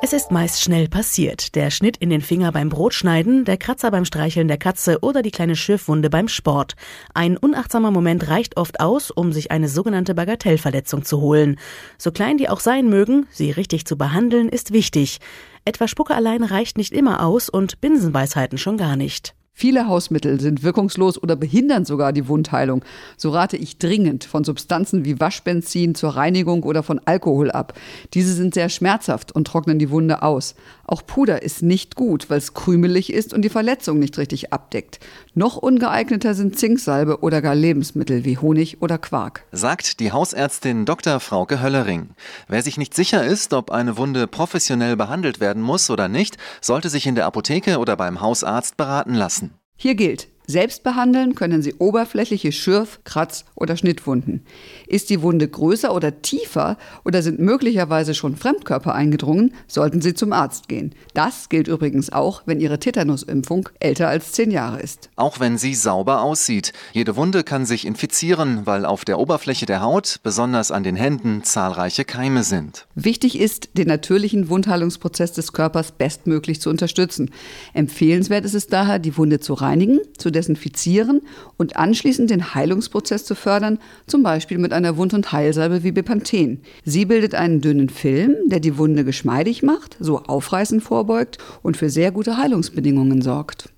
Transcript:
Es ist meist schnell passiert. Der Schnitt in den Finger beim Brotschneiden, der Kratzer beim Streicheln der Katze oder die kleine Schürfwunde beim Sport. Ein unachtsamer Moment reicht oft aus, um sich eine sogenannte Bagatellverletzung zu holen. So klein die auch sein mögen, sie richtig zu behandeln, ist wichtig. Etwa Spucke allein reicht nicht immer aus und Binsenweisheiten schon gar nicht. Viele Hausmittel sind wirkungslos oder behindern sogar die Wundheilung. So rate ich dringend von Substanzen wie Waschbenzin zur Reinigung oder von Alkohol ab. Diese sind sehr schmerzhaft und trocknen die Wunde aus. Auch Puder ist nicht gut, weil es krümelig ist und die Verletzung nicht richtig abdeckt. Noch ungeeigneter sind Zinksalbe oder gar Lebensmittel wie Honig oder Quark. Sagt die Hausärztin Dr. Frauke Höllering. Wer sich nicht sicher ist, ob eine Wunde professionell behandelt werden muss oder nicht, sollte sich in der Apotheke oder beim Hausarzt beraten lassen. Hier gilt, selbst behandeln können Sie oberflächliche Schürf-, Kratz- oder Schnittwunden. Ist die Wunde größer oder tiefer oder sind möglicherweise schon Fremdkörper eingedrungen, sollten Sie zum Arzt gehen. Das gilt übrigens auch, wenn Ihre Tetanusimpfung älter als zehn Jahre ist. Auch wenn sie sauber aussieht. Jede Wunde kann sich infizieren, weil auf der Oberfläche der Haut, besonders an den Händen, zahlreiche Keime sind. Wichtig ist, den natürlichen Wundheilungsprozess des Körpers bestmöglich zu unterstützen. Empfehlenswert ist es daher, die Wunde zu reinigen, zu desinfizieren und anschließend den Heilungsprozess zu fördern, zum Beispiel mit einer Wund- und Heilsalbe wie Bepanthen. Sie bildet einen dünnen Film, der die Wunde geschmeidig macht, so Aufreißen vorbeugt und für sehr gute Heilungsbedingungen sorgt.